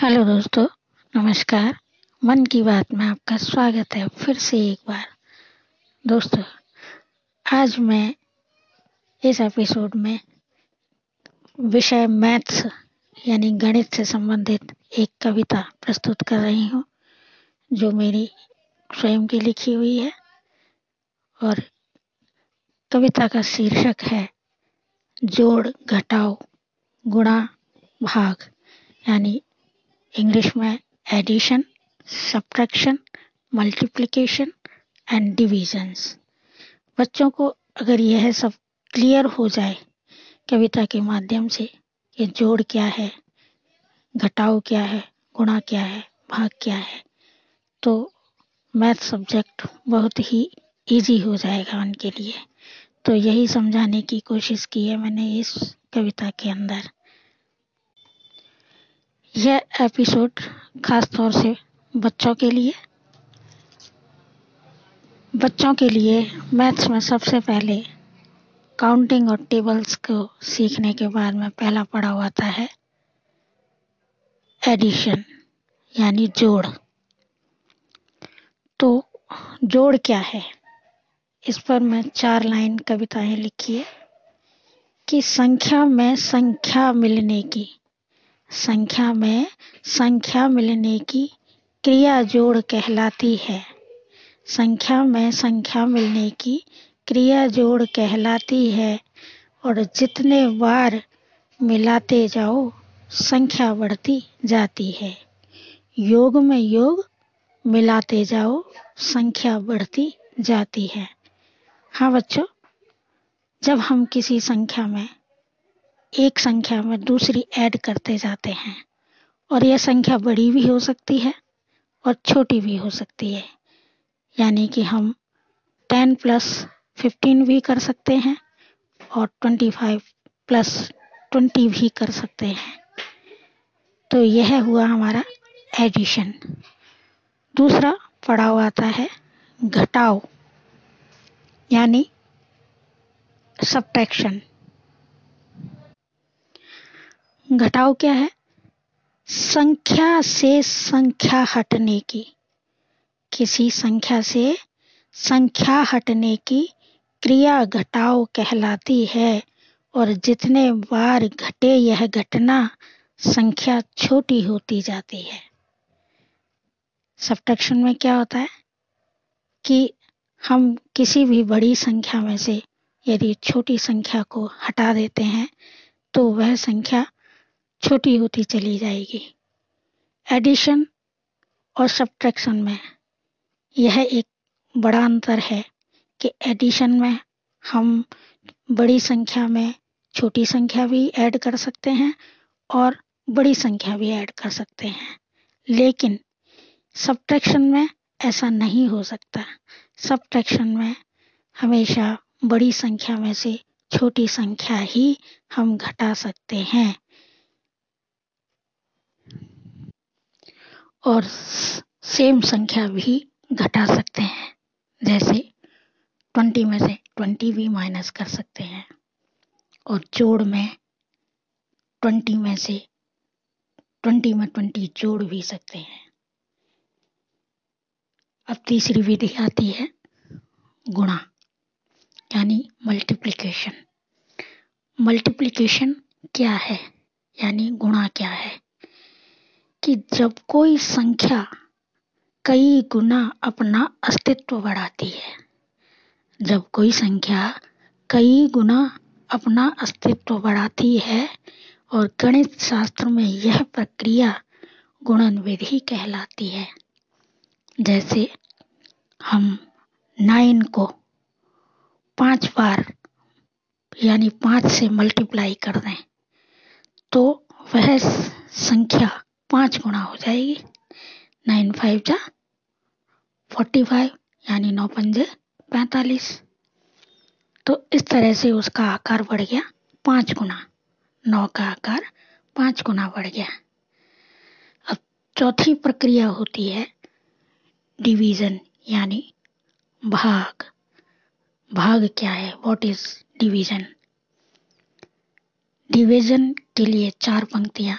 Hello दोस्तों, नमस्कार। मन की बात में आपका स्वागत है फिर से एक बार। दोस्तों, आज मैं इस एपिसोड में विषय मैथ्स यानी गणित से संबंधित एक कविता प्रस्तुत कर रही हूँ, जो मेरी स्वयं की लिखी हुई है और कविता का शीर्षक है, जोड़ घटाओ गुणा भाग, यानी इंग्लिश में addition subtraction multiplication and divisions बच्चों को अगर यह सब क्लियर हो जाए, कविता के माध्यम से कि जोड़ क्या है घटाओ क्या है, गुणा क्या है, भाग क्या है तो मैथ सब्जेक्ट बहुत ही इजी हो जाएगा उनके लिए। तो यही समझाने की कोशिश की है मैंने इस कविता के अंदर। यह एपिसोड खास तौर से बच्चों के लिए। बच्चों के लिए मैथ्स में सबसे पहले काउंटिंग और टेबल्स को सीखने के बाद में पहला पढ़ा हुआ है एडिशन, यानी जोड़। तो जोड़ क्या है? इस पर मैं चार लाइन कविताएँ लिखी है कि संख्या में संख्या मिलने की संख्या में संख्या मिलने की क्रिया जोड़ कहलाती है। संख्या में संख्या मिलने की क्रिया जोड़ कहलाती है और जितने बार मिलाते जाओ, संख्या बढ़ती जाती है। योग में योग, मिलाते जाओ, संख्या बढ़ती जाती है। हाँ बच्चों, जब हम किसी संख्या में एक संख्या में दूसरी ऐड करते जाते हैं। और यह संख्या बड़ी भी हो सकती है और छोटी भी हो सकती है। यानी कि हम टेन प्लस फिफ्टीन भी कर सकते हैं और ट्वेंटी फाइव प्लस ट्वेंटी भी कर सकते हैं। तो यह हुआ हमारा एडिशन दूसरा पड़ाव आता है घटाओ यानी सब्ट्रैक्शन घटाओ क्या है? संख्या से संख्या हटने की। किसी संख्या से संख्या हटने की क्रिया घटाओ कहलाती है और जितने बार घटे यह घटना, संख्या छोटी होती जाती है। सब्ट्रैक्शन में क्या होता है? कि हम किसी भी बड़ी संख्या में से यदि छोटी संख्या को हटा देते हैं तो वह संख्या छोटी होती चली जाएगी। एडिशन और सब्ट्रैक्शन में यह एक बड़ा अंतर है कि एडिशन में हम बड़ी संख्या में छोटी संख्या भी ऐड कर सकते हैं और बड़ी संख्या भी ऐड कर सकते हैं। लेकिन सब्ट्रैक्शन में ऐसा नहीं हो सकता। सब्ट्रैक्शन में हमेशा बड़ी संख्या में से छोटी संख्या ही हम घटा सकते हैं। और सेम संख्या भी घटा सकते हैं। जैसे ट्वेंटी में से ट्वेंटी भी माइनस कर सकते हैं। और जोड़ में ट्वेंटी में से ट्वेंटी में ट्वेंटी जोड़ भी सकते हैं। अब तीसरी विधि आती है गुणा, यानी मल्टीप्लिकेशन मल्टीप्लिकेशन क्या है? यानी गुणा क्या है? कि जब कोई संख्या कई गुना अपना अस्तित्व बढ़ाती है, जब कोई संख्या कई गुना अपना अस्तित्व बढ़ाती है और गणित शास्त्र में यह प्रक्रिया गुणन विधि कहलाती है, जैसे हम नाइन को पाँच बार यानी पाँच से मल्टीप्लाई कर दें तो वह संख्या पाँच गुना हो जाएगी। नाइन फाइव जा, फोर्टी फाइव, यानी नौ पंजे पैंतालीस। तो इस तरह से उसका आकार बढ़ गया, पाँच गुना नौ का आकार पाँच गुना बढ़ गया। अब चौथी प्रक्रिया होती है डिवीज़न, यानी भाग। भाग क्या है? व्हाट इज़ डिवीज़न डिवीज़न के लिए चार पंक्तियाँ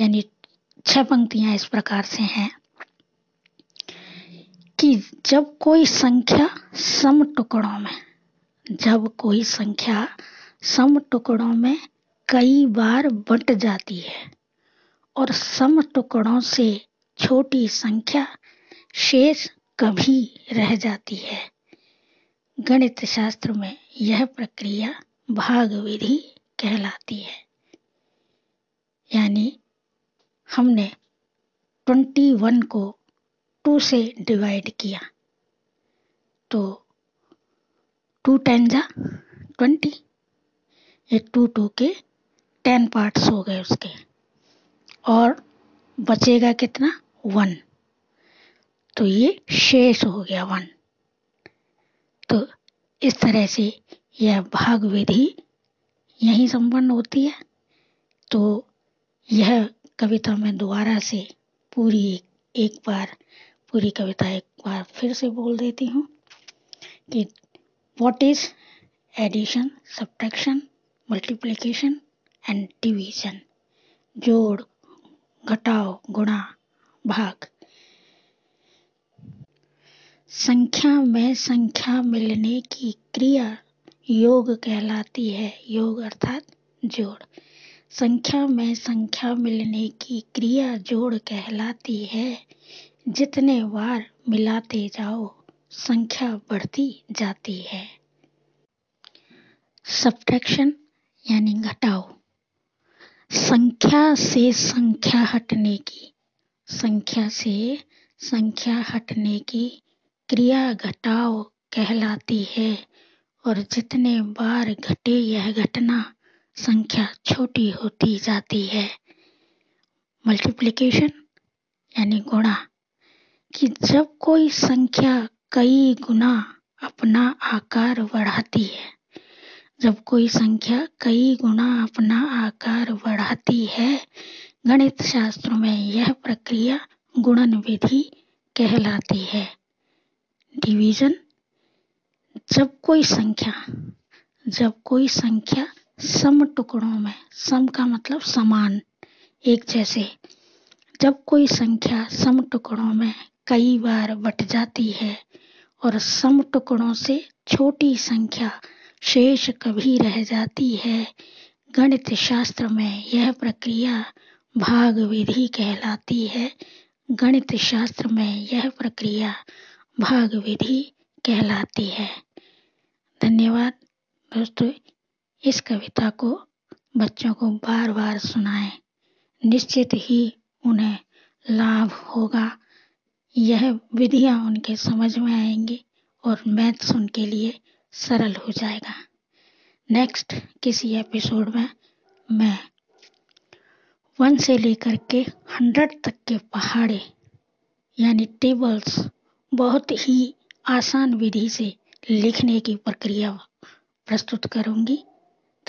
यानी छह पंक्तियाँ इस प्रकार से हैं कि जब कोई संख्या सम टुकड़ों में, जब कोई संख्या सम टुकड़ों में कई बार बट जाती है और सम टुकड़ों से छोटी संख्या शेष कभी रह जाती है गणित शास्त्र में यह प्रक्रिया भाग विधि कहलाती है। यानी हमने 21 को 2 से डिवाइड किया। तो टू टेन जा, ट्वेंटी। ये टू टू के टेन पार्ट्स हो गए उसके। और बचेगा कितना? वन। तो ये शेष हो गया वन। तो इस तरह से यह भाग विधि यही संपन्न होती है। तो यह कविता मैं दोबारा से पूरी एक बार, पूरी कविता एक बार फिर से बोल देती हूँ कि what is addition subtraction multiplication and division जोड़, घटाओ, गुणा, भाग। संख्या में संख्या मिलने की क्रिया योग कहलाती है। योग अर्थात जोड़। संख्या में संख्या मिलने की क्रिया जोड़ कहलाती है। जितने बार मिलाते जाओ, संख्या बढ़ती जाती है। सब्ट्रैक्शन यानी घटाओ संख्या से संख्या हटने की, संख्या से संख्या हटने की क्रिया घटाओ कहलाती है। और जितने बार घटे यह घटना संख्या छोटी होती जाती है। मल्टीप्लिकेशन यानी गुणा, कि जब कोई संख्या कई गुना अपना आकार बढ़ाती है, जब कोई संख्या कई गुना अपना आकार बढ़ाती है, गणित शास्त्र में यह प्रक्रिया गुणन विधि कहलाती है। डिवीज़न जब कोई संख्या, जब कोई संख्या सम टुकड़ों में, सम का मतलब समान, एक जैसे। जब कोई संख्या सम टुकड़ों में कई बार बट जाती है और सम टुकड़ों से छोटी संख्या शेष कभी रह जाती है गणित शास्त्र में यह प्रक्रिया भाग विधि कहलाती है। गणित शास्त्र में यह प्रक्रिया भाग विधि कहलाती है। धन्यवाद दोस्तों। इस कविता को बच्चों को बार बार सुनाएँ। निश्चित ही उन्हें लाभ होगा। यह विधियाँ उनके समझ में आएँगी और मैथ्स उनके लिए सरल हो जाएगा। नेक्स्ट किसी एपिसोड में मैं वन से लेकर के हंड्रेड तक के पहाड़े, यानी टेबल्स बहुत ही आसान विधि से लिखने की प्रक्रिया प्रस्तुत करूँगी।